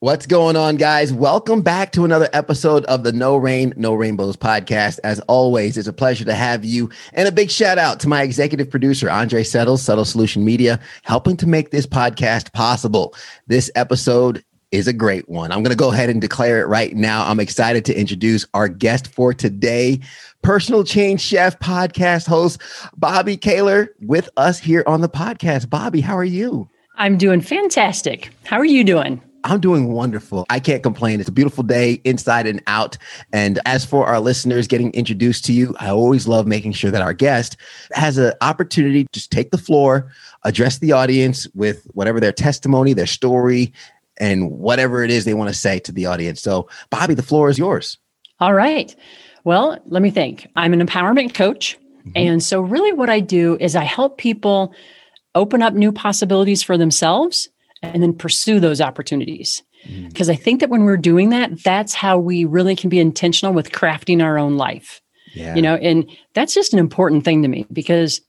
What's going on, guys? Welcome back to another episode of the No Rain, No Rainbows podcast. As always, it's a pleasure to have you. And a big shout out to my executive producer, Andre Settle, Settle Solution Media, helping to make this podcast possible. This episode is a great one. I'm going to go ahead and declare it right now. I'm excited to introduce our guest for today, personal change chef podcast host, Bobbi Kahler, with us here on the podcast. Bobbi, how are you? I'm doing fantastic. How are you doing? I'm doing wonderful. I can't complain. It's a beautiful day inside and out. And as for our listeners getting introduced to you, I always love making sure that our guest has an opportunity to just take the floor, address the audience with whatever their testimony, their story, and whatever it is they want to say to the audience. So, Bobbi, the floor is yours. All right. Well, let me think. I'm an empowerment coach. Mm-hmm. And so, really, what I do is I help people open up new possibilities for themselves and then pursue those opportunities. Because mm. I think that when we're doing that, that's how we really can be intentional with crafting our own life. Yeah. You know, and that's just an important thing to me because,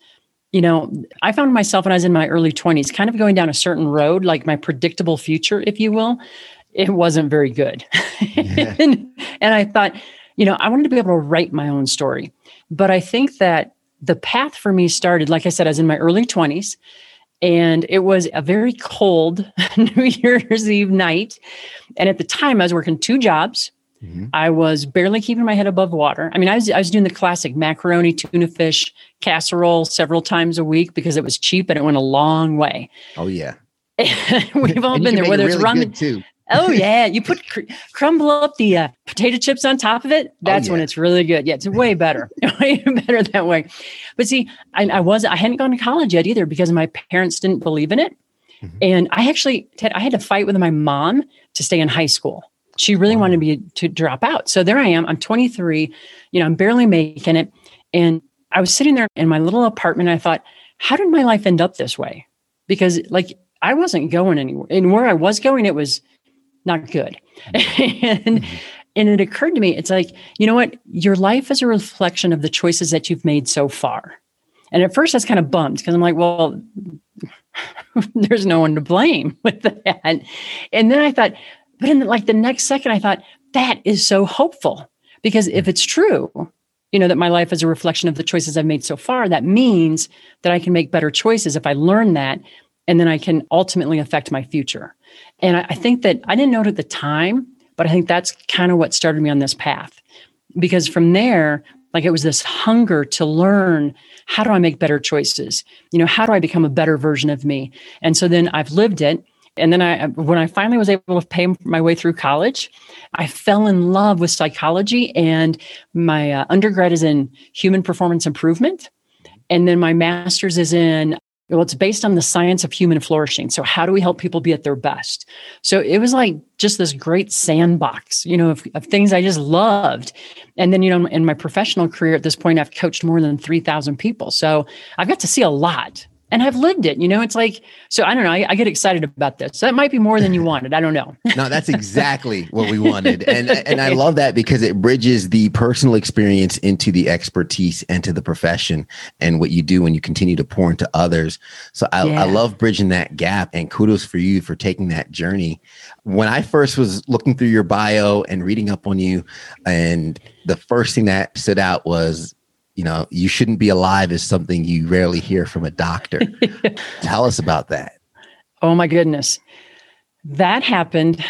you know, I found myself when I was in my early 20s kind of going down a certain road, like my predictable future, if you will. It wasn't very good. Yeah. and, and I thought, you know, I wanted to be able to write my own story. But I think that the path for me started, like I said, I was in my early 20s and it was a very cold New Year's Eve night. And at the time, I was working two jobs. Mm-hmm. I was barely keeping my head above water. I mean, I was I was doing the classic macaroni, tuna fish, casserole several times a week because it was cheap and it went a long way. Oh yeah, we've all been there. Whether it's really ramen, too. Oh yeah, you put cr- crumble up the uh, potato chips on top of it. Oh, That's oh, yeah. when it's really good. Yeah, it's way better, way better that way. But see, I, I, was I hadn't gone to college yet either because my parents didn't believe in it, mm-hmm. and I actually Ted, I had to fight with my mom to stay in high school. She really wow. wanted me to drop out. So there I am. I'm 23. You know, I'm barely making it, and I was sitting there in my little apartment. I thought, how did my life end up this way? Because like I wasn't going anywhere, and where I was going, it was not good. Mm-hmm. and and it occurred to me, it's like, you know what? Your life is a reflection of the choices that you've made so far. And at first I was kind of bummed because I'm like, well, there's no one to blame with that. And then I thought, but in the, like the next second, I thought, that is so hopeful. Because if mm-hmm. it's true, you know, that my life is a reflection of the choices I've made so far, that means that I can make better choices if I learn that. And then I can ultimately affect my future. And I, I think that I didn't know it at the time, but I think that's kind of what started me on this path. Because from there, like it was this hunger to learn how do I make better choices? You know, how do I become a better version of me? And so then I've lived it. And then I, when I finally was able to pay my way through college, I fell in love with psychology. And my uh, undergrad is in human performance improvement. And then my master's is in well, it's based on the science of human flourishing. So, how do we help people be at their best? So, it was like just this great sandbox, you know, of, of things I just loved. And then, you know, in my professional career at this point, I've coached more than 3,000 people. So, I've got to see a lot and I've lived it. You know, it's like, so I don't know. I, I, get excited about this. So that might be more than you wanted. I don't know. no, that's exactly what we wanted. And, and I love that because it bridges the personal experience into the expertise and to the profession and what you do when you continue to pour into others. So I, yeah. I love bridging that gap and kudos for you for taking that journey. When I first was looking through your bio and reading up on you, and the first thing that stood out was you know, you shouldn't be alive is something you rarely hear from a doctor. Tell us about that. Oh my goodness. That happened.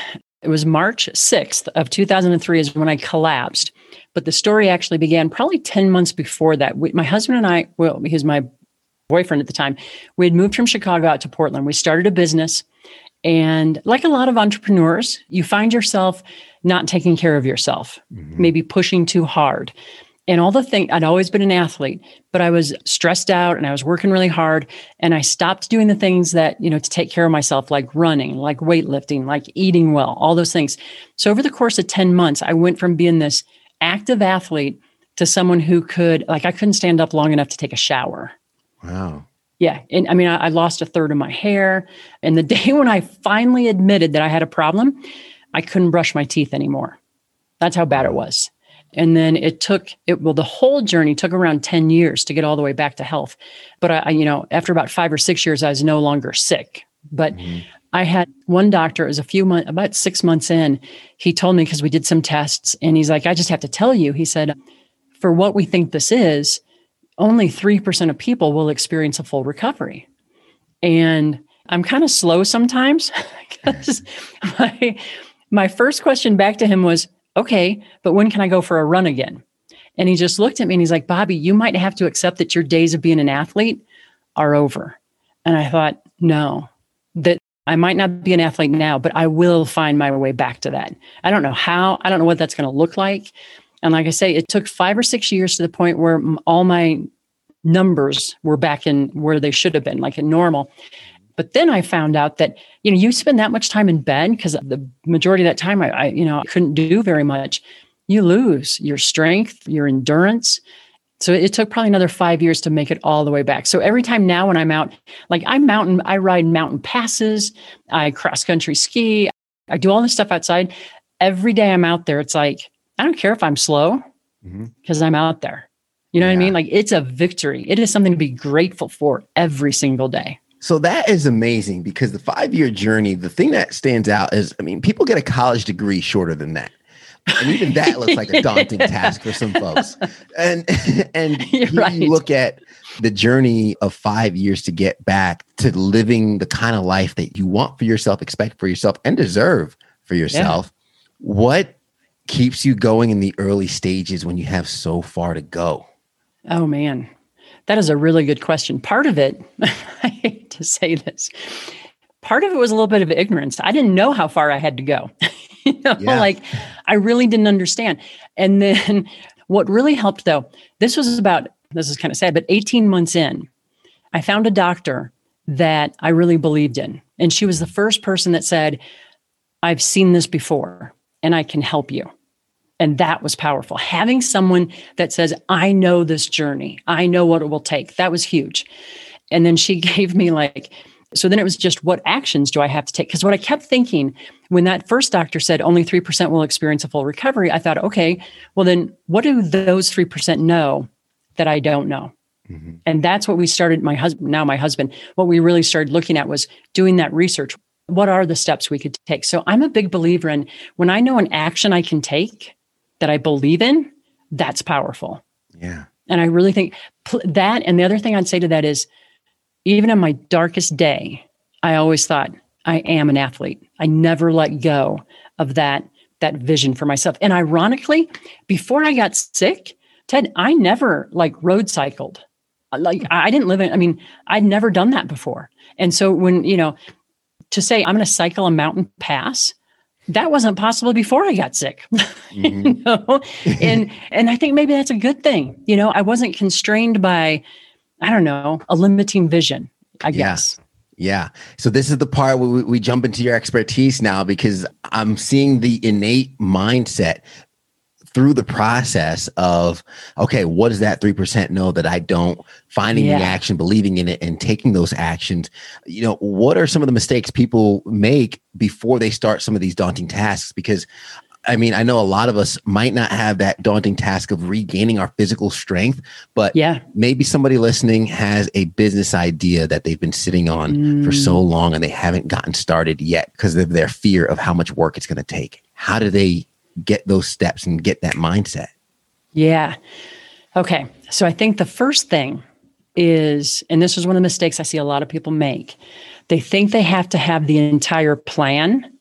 It was March 6th of 2003 is when I collapsed. But the story actually began probably 10 months before that. We, my husband and I, well, he was my boyfriend at the time, we had moved from Chicago out to Portland. We started a business. And like a lot of entrepreneurs, you find yourself not taking care of yourself, mm-hmm. maybe pushing too hard and all the things I'd always been an athlete, but I was stressed out and I was working really hard. And I stopped doing the things that, you know, to take care of myself, like running, like weightlifting, like eating well, all those things. So over the course of 10 months, I went from being this active athlete to someone who could, like, I couldn't stand up long enough to take a shower. Wow. Yeah. And I mean, I, I, lost a third of my hair. And the day when I finally admitted that I had a problem, I couldn't brush my teeth anymore. That's how bad it was. And then it took it well, the whole journey took around 10 years to get all the way back to health. But I, you know, after about five or six years, I was no longer sick. But mm-hmm. I had one doctor, it was a few months, about six months in, he told me because we did some tests, and he's like, I just have to tell you, he said, for what we think this is, only 3% of people will experience a full recovery. And I'm kind of slow sometimes because my, my first question back to him was, okay, but when can I go for a run again? And he just looked at me and he's like, Bobbi, you might have to accept that your days of being an athlete are over. And I thought, no, that I might not be an athlete now, but I will find my way back to that. I don't know how, I don't know what that's going to look like. And like I say, it took five or six years to the point where all my numbers were back in where they should have been, like in normal. But then I found out that, you know, you spend that much time in bed because the majority of that time I, I, you know, I couldn't do very much. You lose your strength, your endurance. So it took probably another five years to make it all the way back. So every time now when I'm out, like I mountain, I ride mountain passes, I cross country ski, I do all this stuff outside. Every day I'm out there, it's like, I don't care if I'm slow because mm-hmm. I'm out there. You know yeah. what I mean? Like it's a victory. It is something to be grateful for every single day. So that is amazing because the five year journey, the thing that stands out is, I mean, people get a college degree shorter than that. And even that looks like a daunting task for some folks. And and right. you look at the journey of five years to get back to living the kind of life that you want for yourself, expect for yourself, and deserve for yourself. Yeah. What keeps you going in the early stages when you have so far to go? Oh, man. That is a really good question. Part of it, I to say this, part of it was a little bit of ignorance. I didn't know how far I had to go. you know, yeah. like I really didn't understand. And then what really helped though, this was about, this is kind of sad, but 18 months in, I found a doctor that I really believed in. And she was the first person that said, I've seen this before and I can help you. And that was powerful. Having someone that says, I know this journey, I know what it will take, that was huge. And then she gave me like, so then it was just what actions do I have to take? Because what I kept thinking when that first doctor said only 3% will experience a full recovery, I thought, okay, well, then what do those 3% know that I don't know? Mm-hmm. And that's what we started, my husband, now my husband, what we really started looking at was doing that research. What are the steps we could take? So I'm a big believer in when I know an action I can take, that I believe in, that's powerful. Yeah. And I really think that. And the other thing I'd say to that is, even in my darkest day, I always thought I am an athlete. I never let go of that that vision for myself. And ironically, before I got sick, Ted, I never like road cycled. Like I didn't live in. I mean, I'd never done that before. And so when you know, to say I'm going to cycle a mountain pass that wasn't possible before I got sick. Mm-hmm. you know? and and I think maybe that's a good thing. You know, I wasn't constrained by, I don't know, a limiting vision, I guess. Yeah. So this is the part where we, we jump into your expertise now because I'm seeing the innate mindset through the process of okay what does that 3% know that i don't finding yeah. the action believing in it and taking those actions you know what are some of the mistakes people make before they start some of these daunting tasks because I mean, I know a lot of us might not have that daunting task of regaining our physical strength, but yeah, maybe somebody listening has a business idea that they've been sitting on mm. for so mm. long and they haven't gotten started yet because of their fear of how much work it's going to take. How do they get those steps and get that mindset? Yeah. Okay. So I think the first thing is, and this is one of the mistakes I see a lot of people make, they think they have to have the entire plan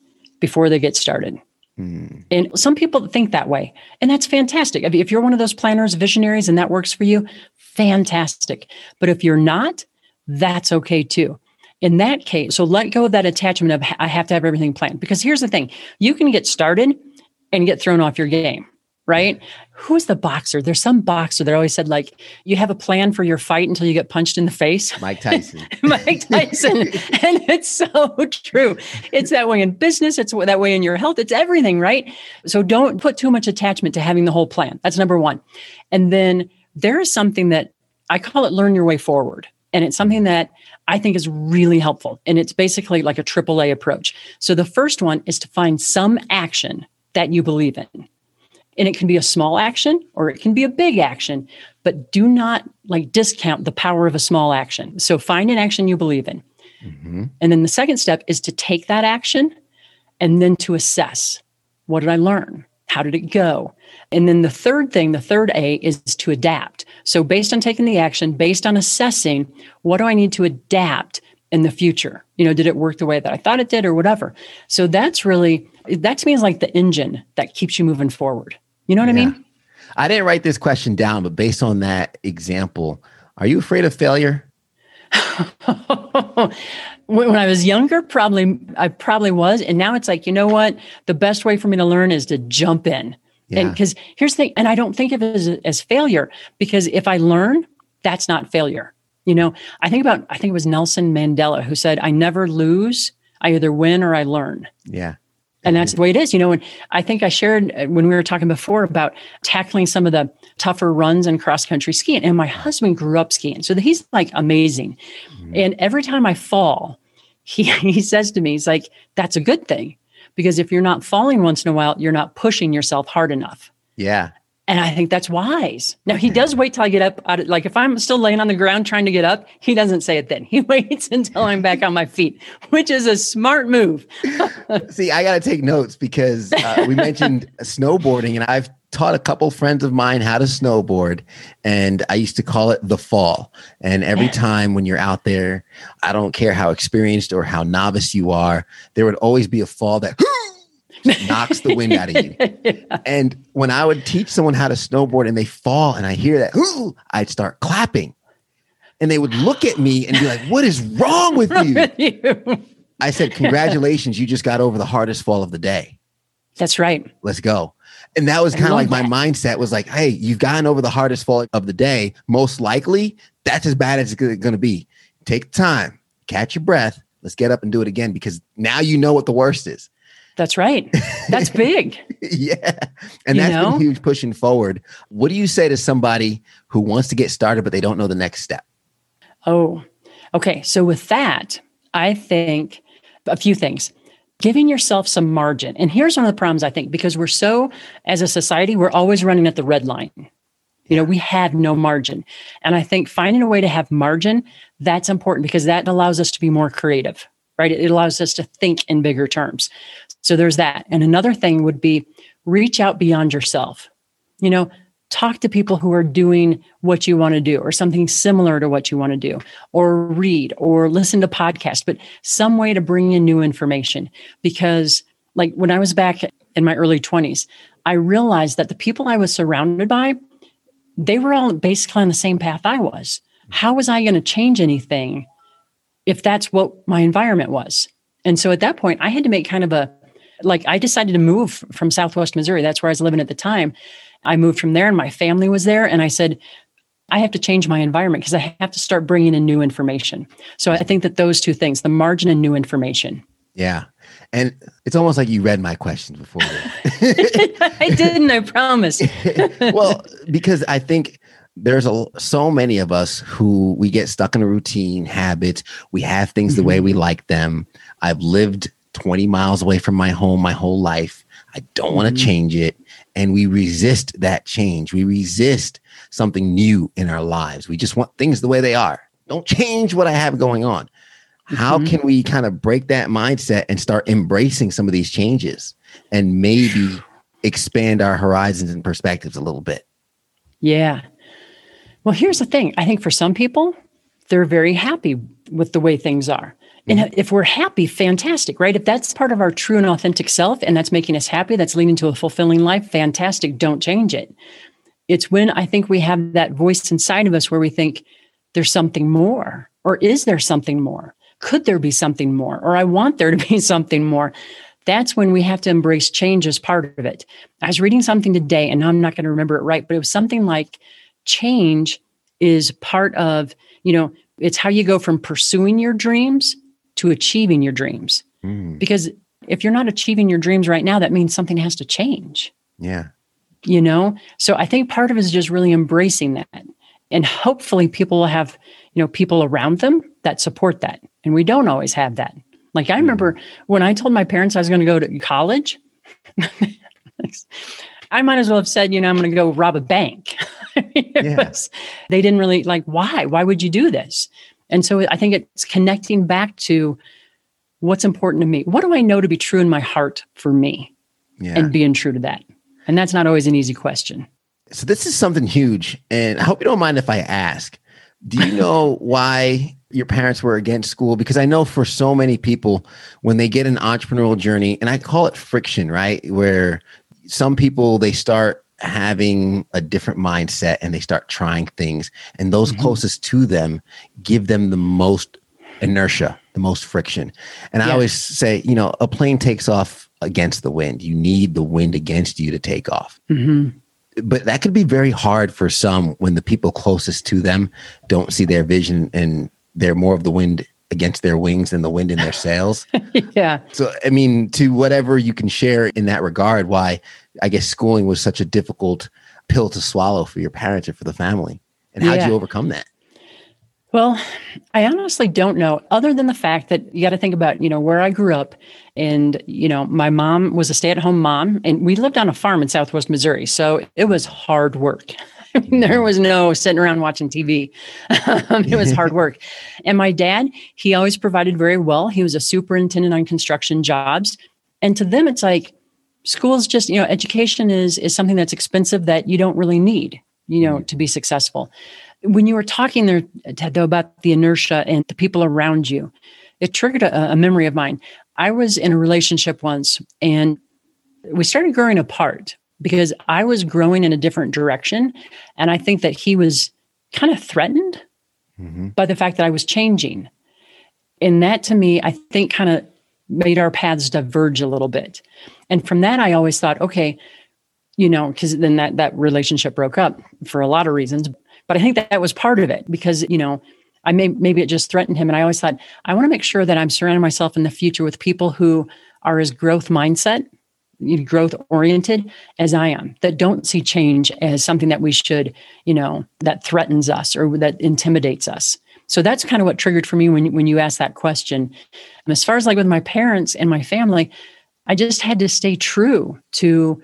before they get started. Hmm. And some people think that way, and that's fantastic. If you're one of those planners, visionaries, and that works for you, fantastic. But if you're not, that's okay too. In that case, so let go of that attachment of I have to have everything planned. Because here's the thing you can get started and get thrown off your game right? Who's the boxer? There's some boxer that always said, like, you have a plan for your fight until you get punched in the face. Mike Tyson. Mike Tyson. and it's so true. It's that way in business, it's that way in your health, it's everything, right? So don't put too much attachment to having the whole plan. That's number one. And then there is something that I call it learn your way forward. And it's something that I think is really helpful. And it's basically like a AAA approach. So the first one is to find some action that you believe in. And it can be a small action or it can be a big action, but do not like discount the power of a small action. So find an action you believe in. Mm-hmm. And then the second step is to take that action and then to assess what did I learn? How did it go? And then the third thing, the third A is to adapt. So, based on taking the action, based on assessing, what do I need to adapt in the future? You know, did it work the way that I thought it did or whatever? So, that's really, that to me is like the engine that keeps you moving forward. You know what yeah. I mean? I didn't write this question down, but based on that example, are you afraid of failure? when I was younger, probably I probably was, and now it's like you know what? The best way for me to learn is to jump in, yeah. and because here's the thing, and I don't think of it as, as failure because if I learn, that's not failure. You know, I think about I think it was Nelson Mandela who said, "I never lose. I either win or I learn." Yeah. And that's the way it is, you know. And I think I shared uh, when we were talking before about tackling some of the tougher runs and cross country skiing. And my husband grew up skiing, so he's like amazing. Mm-hmm. And every time I fall, he he says to me, he's like, "That's a good thing, because if you're not falling once in a while, you're not pushing yourself hard enough." Yeah. And I think that's wise. Now he does wait till I get up. Of, like if I'm still laying on the ground trying to get up, he doesn't say it then. He waits until I'm back on my feet, which is a smart move. See, I got to take notes because uh, we mentioned snowboarding, and I've taught a couple friends of mine how to snowboard, and I used to call it the fall. And every time when you're out there, I don't care how experienced or how novice you are, there would always be a fall that knocks the wind out of you. yeah. And when I would teach someone how to snowboard and they fall and I hear that, Ooh, I'd start clapping. And they would look at me and be like, What is wrong with you? you? I said, Congratulations, you just got over the hardest fall of the day. That's right. Let's go. And that was kind of like that. my mindset was like, hey, you've gotten over the hardest fall of the day. Most likely, that's as bad as it's going to be. Take time, catch your breath. Let's get up and do it again because now you know what the worst is. That's right. That's big. yeah. And you that's know? been huge pushing forward. What do you say to somebody who wants to get started, but they don't know the next step? Oh, okay. So with that, I think a few things. Giving yourself some margin. And here's one of the problems I think because we're so, as a society, we're always running at the red line. You know, we have no margin. And I think finding a way to have margin, that's important because that allows us to be more creative, right? It allows us to think in bigger terms. So there's that. And another thing would be reach out beyond yourself. You know, talk to people who are doing what you want to do or something similar to what you want to do or read or listen to podcasts but some way to bring in new information because like when i was back in my early 20s i realized that the people i was surrounded by they were all basically on the same path i was how was i going to change anything if that's what my environment was and so at that point i had to make kind of a like I decided to move from Southwest Missouri. That's where I was living at the time. I moved from there and my family was there. And I said, I have to change my environment because I have to start bringing in new information. So I think that those two things, the margin and new information. Yeah. And it's almost like you read my questions before. I didn't, I promise. well, because I think there's a, so many of us who we get stuck in a routine habit. We have things mm-hmm. the way mm-hmm. we like them. I've lived 20 miles away from my home my whole life. I don't want to mm-hmm. change it. And we resist that change. We resist something new in our lives. We just want things the way they are. Don't change what I have going on. Mm-hmm. How can we kind of break that mindset and start embracing some of these changes and maybe expand our horizons and perspectives a little bit? Yeah. Well, here's the thing I think for some people, they're very happy with the way things are. And mm-hmm. if we're happy, fantastic, right? If that's part of our true and authentic self and that's making us happy, that's leading to a fulfilling life, fantastic. Don't change it. It's when I think we have that voice inside of us where we think there's something more, or is there something more? Could there be something more? Or I want there to be something more. That's when we have to embrace change as part of it. I was reading something today, and I'm not going to remember it right, but it was something like change is part of, you know, it's how you go from pursuing your dreams to achieving your dreams. Mm. Because if you're not achieving your dreams right now, that means something has to change. Yeah. You know? So I think part of it is just really embracing that And hopefully people will have, you know, people around them that support that. And we don't always have that. Like I remember when I told my parents I was going to go to college, I might as well have said, you know, I'm going to go rob a bank. yeah. was, they didn't really like, why? Why would you do this? And so I think it's connecting back to what's important to me. What do I know to be true in my heart for me? Yeah. And being true to that. And that's not always an easy question. So this is something huge. And I hope you don't mind if I ask. Do you know why your parents were against school? Because I know for so many people, when they get an entrepreneurial journey, and I call it friction, right? Where some people they start having a different mindset and they start trying things and those mm-hmm. closest to them give them the most inertia the most friction and yeah. i always say you know a plane takes off against the wind you need the wind against you to take off mm-hmm. but that could be very hard for some when the people closest to them don't see their vision and they're more of the wind against their wings and the wind in their sails. yeah. So, I mean, to whatever you can share in that regard, why I guess schooling was such a difficult pill to swallow for your parents or for the family. And how did yeah. you overcome that? Well, I honestly don't know, other than the fact that you got to think about, you know, where I grew up. And, you know, my mom was a stay at home mom, and we lived on a farm in Southwest Missouri. So it was hard work. Mean, there was no sitting around watching TV. Um, it was hard work. And my dad, he always provided very well. He was a superintendent on construction jobs. And to them, it's like school's just, you know, education is is something that's expensive that you don't really need, you know, to be successful. When you were talking there, Ted, though, about the inertia and the people around you, it triggered a, a memory of mine. I was in a relationship once and we started growing apart because I was growing in a different direction. And I think that he was kind of threatened mm-hmm. by the fact that I was changing. And that to me, I think kind of made our paths diverge a little bit. And from that, I always thought, okay, you know, because then that that relationship broke up for a lot of reasons. But I think that, that was part of it because, you know, I may maybe it just threatened him. And I always thought, I want to make sure that I'm surrounding myself in the future with people who are as growth mindset growth oriented as I am that don't see change as something that we should, you know, that threatens us or that intimidates us. So that's kind of what triggered for me when when you asked that question. And as far as like with my parents and my family, I just had to stay true to,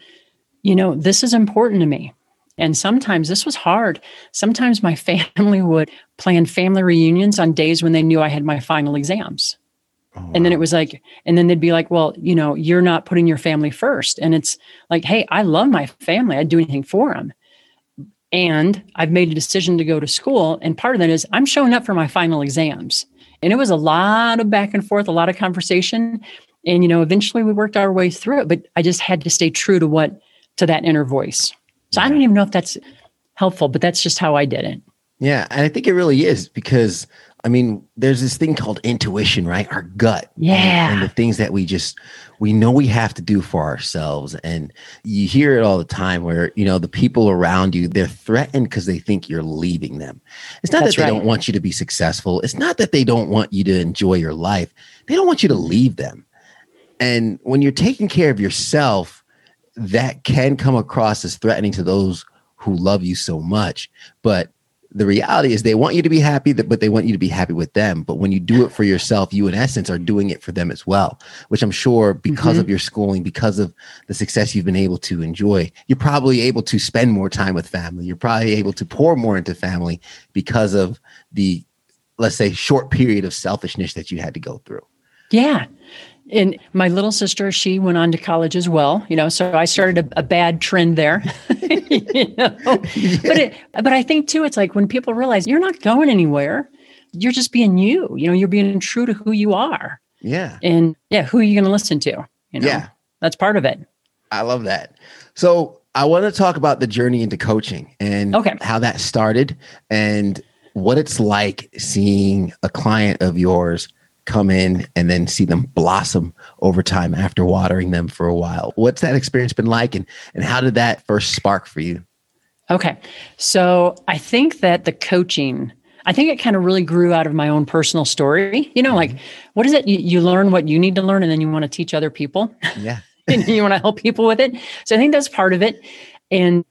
you know, this is important to me. And sometimes this was hard. Sometimes my family would plan family reunions on days when they knew I had my final exams. Oh, and then it oh. was like, and then they'd be like, well, you know, you're not putting your family first. And it's like, hey, I love my family. I'd do anything for them. And I've made a decision to go to school. And part of that is I'm showing up for my final exams. And it was a lot of back and forth, a lot of conversation. And, you know, eventually we worked our way through it, but I just had to stay true to what, to that inner voice. So I don't even know if that's helpful, but that's just how I did it. Yeah. And I think it really is because I mean, there's this thing called intuition, right? Our gut. Yeah. And, and, the things that we just, we know we have to do for ourselves. And you hear it all the time where, you know, the people around you, they're threatened because they think you're leaving them. It's not That's that they right. don't want you to be successful. It's not that they don't want you to enjoy your life. They don't want you to leave them. And when you're taking care of yourself, that can come across as threatening to those who love you so much. But the reality is they want you to be happy but they want you to be happy with them. But when you do it for yourself you in essence are doing it for them as well which i'm sure because mm-hmm. of your schooling because of the success you've been able to enjoy you're probably able to spend more time with family. You're probably able to pour more into family because of the let's say short period of selfishness that you had to go through. Yeah and my little sister, she went on to college as well, you know, so I started a, a bad trend there. you know? yeah. But it, but I think too, it's like when people realize you're not going anywhere, you're just being you, you know, you're being true to who you are. Yeah. And yeah, who are you going to listen to? You know, yeah. that's part of it. I love that. So I want to talk about the journey into coaching and okay. how that started and what it's like seeing a client of yours come in and then see them blossom over time after watering them for a while. What's that experience been like and and how did that first spark for you? Okay. So, I think that the coaching I think it kind of really grew out of my own personal story. You know, like mm-hmm. what is it? You, you learn what you need to learn and then you want to teach other people. Yeah. and you want to help people with it. So I think that's part of it. And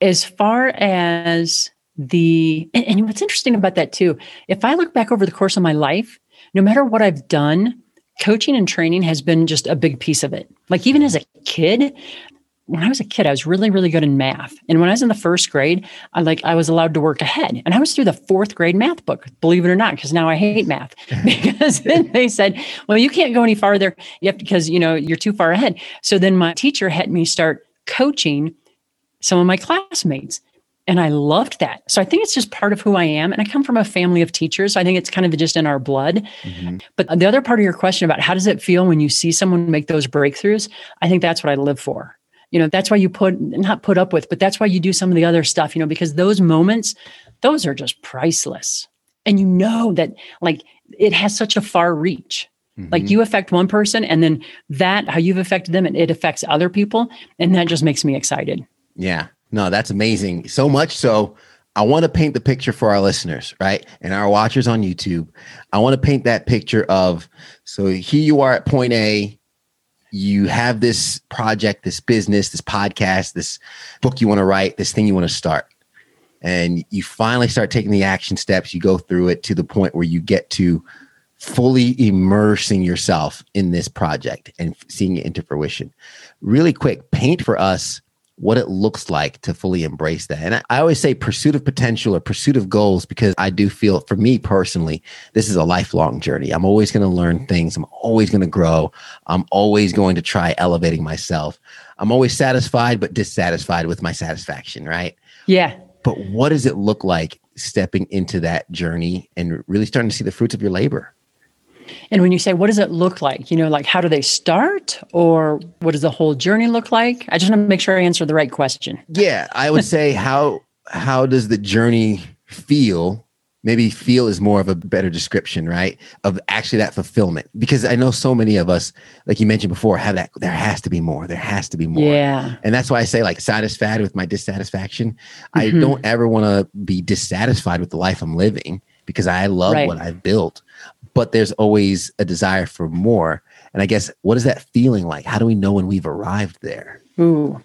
as far as the and, and what's interesting about that too, if I look back over the course of my life, no matter what I've done, coaching and training has been just a big piece of it. Like even as a kid, when I was a kid, I was really, really good in math. And when I was in the first grade, I like I was allowed to work ahead. And I was through the fourth grade math book, believe it or not, because now I hate math. because then they said, well, you can't go any farther. You because you know you're too far ahead. So then my teacher had me start coaching some of my classmates. And I loved that. So I think it's just part of who I am. And I come from a family of teachers. So I think it's kind of just in our blood. Mm-hmm. But the other part of your question about how does it feel when you see someone make those breakthroughs, I think that's what I live for you know that's why you put not put up with but that's why you do some of the other stuff you know because those moments those are just priceless and you know that like it has such a far reach mm-hmm. like you affect one person and then that how you've affected them and it affects other people and that just makes me excited yeah no that's amazing so much so I want to paint the picture for our listeners, right? And our watchers on YouTube. I want to paint that picture of so here you are at point A, you have this project, this business, this podcast, this book you want to write, this thing you want to start. And you finally start taking the action steps. You go through it to the point where you get to fully immersing yourself in this project and seeing it into fruition. Really quick, paint for us what it looks like to fully embrace that. And I, always say pursuit of potential or pursuit of goals because I do feel for me personally, this is a lifelong journey. I'm always going to learn things. I'm always going to grow. I'm always going to try elevating myself. I'm always satisfied, but dissatisfied with my satisfaction, right? Yeah. But what does it look like stepping into that journey and really starting to see the fruits of your labor? And when you say, what does it look like? You know, like how do they start or what does the whole journey look like? I just want to make sure I answer the right question. Yeah, I would say how how does the journey feel? Maybe feel is more of a better description, right? Of actually that fulfillment. Because I know so many of us, like you mentioned before, have that there has to be more. There has to be more. Yeah. And that's why I say like satisfied with my dissatisfaction. Mm-hmm. I don't ever want to be dissatisfied with the life I'm living because I love right. what I've built but there's always a desire for more. And I guess what is that feeling like? How do we know when we've arrived there? Ooh.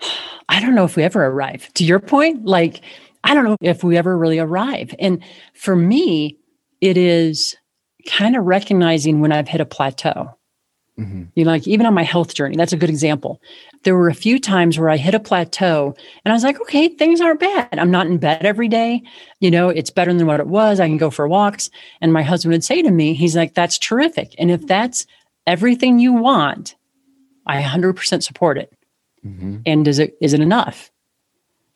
I don't know if we ever arrive. To your point, like I don't know if we ever really arrive. And for me, it is kind of recognizing when I've hit a plateau. Mm-hmm. You know, like even on my health journey, that's a good example. There were a few times where I hit a plateau and I was like, okay, things aren't bad. I'm not in bed every day. You know, it's better than what it was. I can go for walks. And my husband would say to me, he's like, that's terrific. And if that's everything you want, I 100% support it. Mm-hmm. And is it is it enough?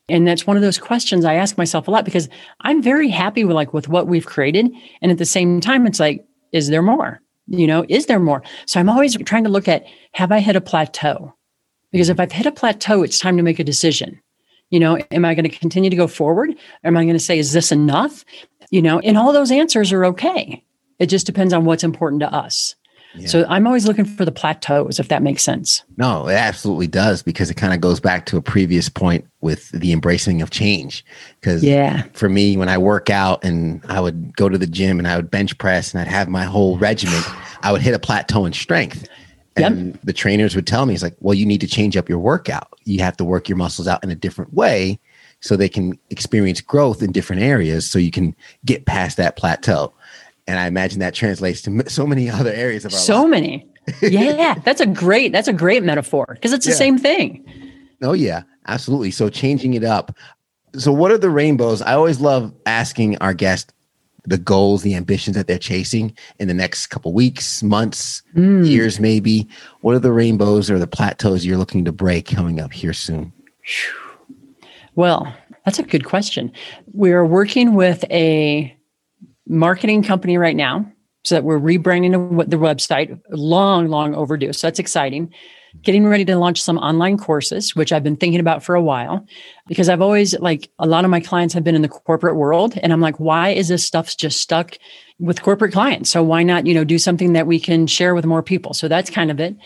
And that's one of those questions I ask myself a lot because I'm very happy with like with what we've created. And at the same time, it's like, is there more? You know, is there more? So I'm always trying to look at have I hit a plateau? Because if I've hit a plateau, it's time to make a decision. You know, am I going to continue to go forward? Or am I going to say, is this enough? You know, and all those answers are okay. It just depends on what's important to us. Yeah. So I'm always looking for the plateaus, if that makes sense. No, it absolutely does because it kind of goes back to a previous point with the embracing of change. Because yeah, for me, when I work out and I would go to the gym and I would bench press and I'd have my whole regimen, I would hit a plateau in strength. And yep. the trainers would tell me, it's like, well, you need to change up your workout. You have to work your muscles out in a different way so they can experience growth in different areas so you can get past that plateau. And I imagine that translates to so many other areas of our so life. many. yeah, that's a great that's a great metaphor because it's the yeah. same thing. Oh yeah, absolutely. So changing it up. So what are the rainbows? I always love asking our guests the goals, the ambitions that they're chasing in the next couple weeks, months, mm. years maybe. What are the rainbows or the plateaus you're looking to break coming up here soon? Well, that's a good question. We are working with a marketing company right now so that we're rebranding the website long long overdue so that's exciting getting ready to launch some online courses which i've been thinking about for a while because i've always like a lot of my clients have been in the corporate world and i'm like why is this stuff just stuck with corporate clients so why not you know do something that we can share with more people so that's kind of it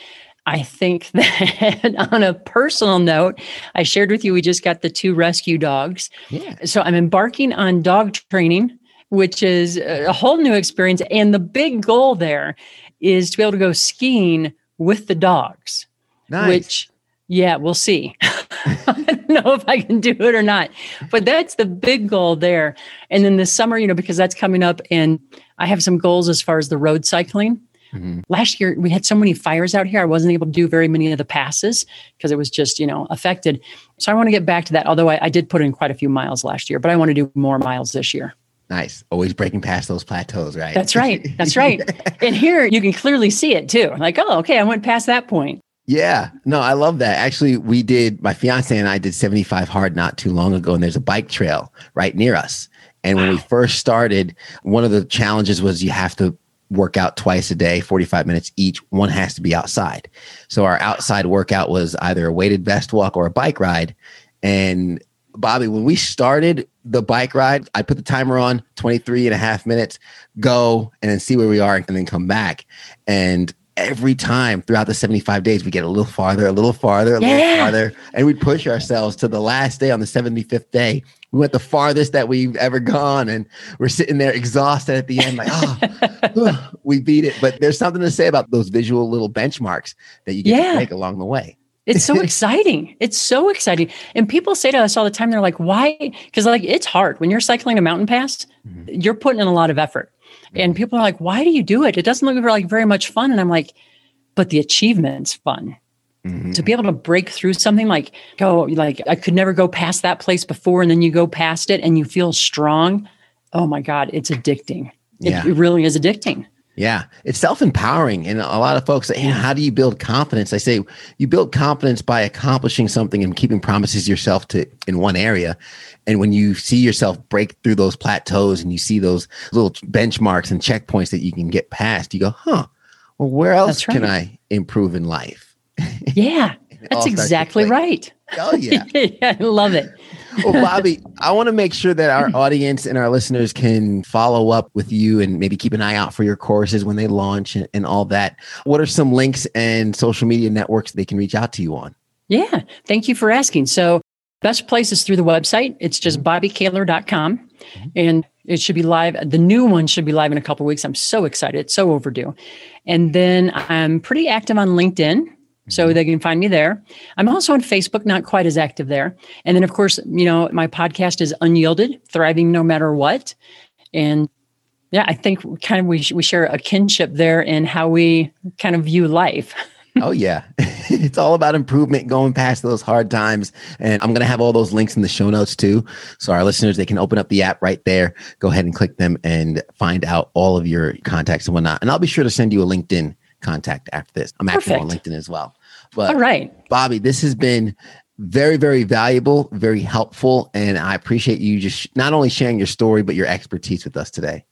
I think that on a personal note, I shared with you we just got the two rescue dogs. Yeah. So I'm embarking on dog training which is a whole new experience. And the big goal there is to be able to go skiing with the dogs. Nice. Which, yeah, we'll see. I don't know if I can do it or not. But that's the big goal there. And then this summer, you know, because that's coming up, and I have some goals as far as the road cycling. Mm-hmm. Last year, we had so many fires out here. I wasn't able to do very many of the passes because it was just, you know, affected. So I want to get back to that. Although I, I did put in quite a few miles last year, but I want to do more miles this year. Nice. Always breaking past those plateaus, right? That's right. That's right. and here you can clearly see it too. Like, oh, okay, I went past that point. Yeah, no, I love that. Actually, we did, my fiance and I did 75 hard not too long ago, and there's a bike trail right near us. And when we first started, one of the challenges was you have to work out twice a day, 45 minutes each. One has to be outside. So our outside workout was either a weighted vest walk or a bike ride. And Bobbi, when we started the bike ride, I put the timer on 23 and a half minutes, go and then see where we are and then come back. And every time throughout the 75 days, we get a little farther, a little farther, a yeah. little farther, and we push ourselves to the last day on the 75th day. We went the farthest that we've ever gone, and we're sitting there exhausted at the end, like, oh, we beat it. But there's something to say about those visual little benchmarks that you get yeah. to make along the way. It's so exciting. It's so exciting. And people say to us all the time, they're like, why? Because like it's hard when you're cycling a mountain pass, mm-hmm. you're putting in a lot of effort. And people are like, why do you do it? It doesn't look like very much fun. And I'm like, but the achievement's fun. Mm-hmm. To be able to break through something like, go, like I could never go past that place before, and then you go past it and you feel strong. Oh my God, it's addicting. Yeah. It, it really is addicting. Yeah, it's self empowering. And a lot of folks say, how do you build confidence? I say, you build confidence by accomplishing something and keeping promises yourself to in one area. And when you see yourself break through those plateaus and you see those little benchmarks and checkpoints that you can get past, you go, huh, well, where else right. can I improve in life? Yeah, that's exactly right. Oh, yeah. yeah. I love it. Well, Bobbi, I want to make sure that our audience and our listeners can follow up with you and maybe keep an eye out for your courses when they launch and, and all that. What are some links and social media networks they can reach out to you on? Yeah, thank you for asking. So, best place is through the website. It's just mm-hmm. bobbikahler.com. Mm-hmm. And it should be live. The new one should be live in a couple weeks. I'm so excited. It's so overdue. And then I'm pretty active on LinkedIn. So mm-hmm. they can find me there. I'm also on Facebook, not quite as active there. And then, of course, you know, my podcast is Unyielded, Thriving No Matter What. And yeah, I think kind of we, we share a kinship there in how we kind of view life. oh, yeah. it's all about improvement, going past those hard times. And I'm going to have all those links in the show notes too. So our listeners, they can open up the app right there, go ahead and click them and find out all of your contacts and whatnot. And I'll be sure to send you a LinkedIn contact after this. I'm active on LinkedIn as well. But all right, Bobbi, this has been very, very valuable, very helpful, and I appreciate you just not only sharing your story but your expertise with us today.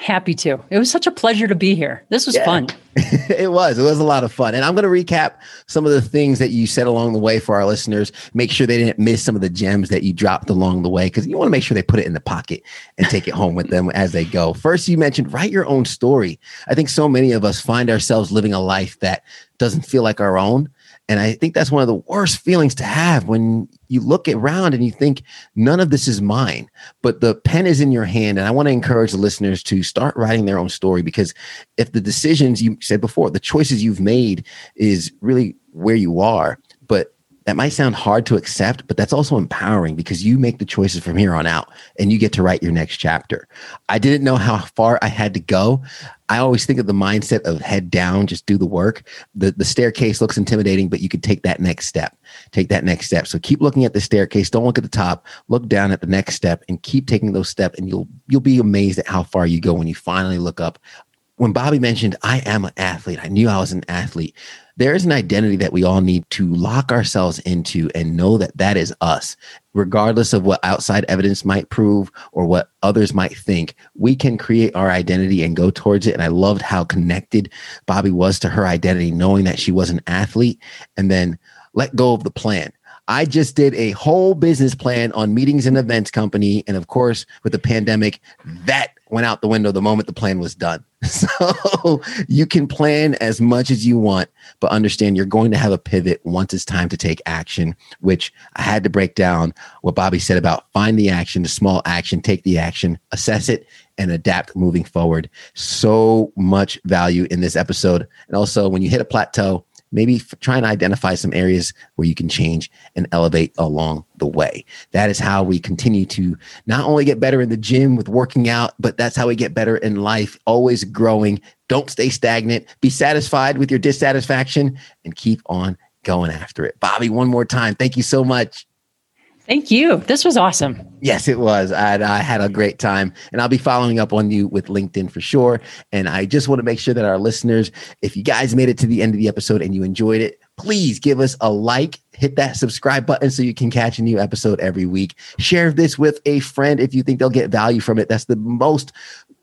Happy to. It was such a pleasure to be here. This was yeah. fun. it was. It was a lot of fun. And I'm going to recap some of the things that you said along the way for our listeners. Make sure they didn't miss some of the gems that you dropped along the way because you want to make sure they put it in the pocket and take it home with them as they go. First, you mentioned write your own story. I think so many of us find ourselves living a life that doesn't feel like our own. And I think that's one of the worst feelings to have when you look around and you think, none of this is mine, but the pen is in your hand. And I want to encourage the listeners to start writing their own story because if the decisions you said before, the choices you've made is really where you are, that might sound hard to accept, but that's also empowering because you make the choices from here on out and you get to write your next chapter. I didn't know how far I had to go. I always think of the mindset of head down, just do the work. The, the staircase looks intimidating, but you could take that next step. Take that next step. So keep looking at the staircase. Don't look at the top. Look down at the next step and keep taking those steps. And you'll you'll be amazed at how far you go when you finally look up. When Bobbi mentioned, I am an athlete, I knew I was an athlete there is an identity that we all need to lock ourselves into and know that that is us. Regardless of what outside evidence might prove or what others might think we can create our identity and go towards it. And i loved how connected bobbi was to her identity knowing that she was an athlete and then let go of the plan. I just did a whole business plan on meetings and events company. And of course, with the pandemic, that went out the window the moment the plan was done. So you can plan as much as you want, but understand you're going to have a pivot once it's time to take action, which I had to break down what Bobbi said about find the action, the small action, take the action, assess it, and adapt moving forward. So much value in this episode. And also, when you hit a plateau, maybe try and identify some areas where you can change and elevate along the way. That is how we continue to not only get better in the gym with working out, but that's how we get better in life, always growing. Don't stay stagnant. Be satisfied with your dissatisfaction and keep on going after it. Bobbi, one more time. Thank you so much. Thank you. This was awesome. Yes, it was. I, I, had a great time, and I'll be following up on you with LinkedIn for sure. And I just want to make sure that our listeners, if you guys made it to the end of the episode and you enjoyed it, please give us a like, hit that subscribe button so you can catch a new episode every week. Share this with a friend if you think they'll get value from it. That's the most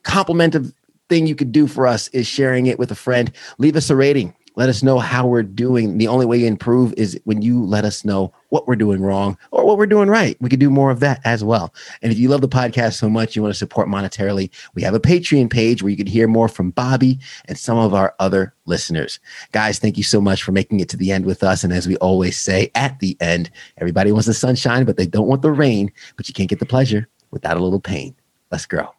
complimentary thing you could do for us is sharing it with a friend. Leave us a rating let us know how we're doing. The only way you improve is when you let us know what we're doing wrong or what we're doing right. We could do more of that as well. And if you love the podcast so much, you want to support monetarily, we have a Patreon page where you can hear more from Bobbi and some of our other listeners. Guys, thank you so much for making it to the end with us. And as we always say at the end, everybody wants the sunshine, but they don't want the rain, but you can't get the pleasure without a little pain. Let's grow.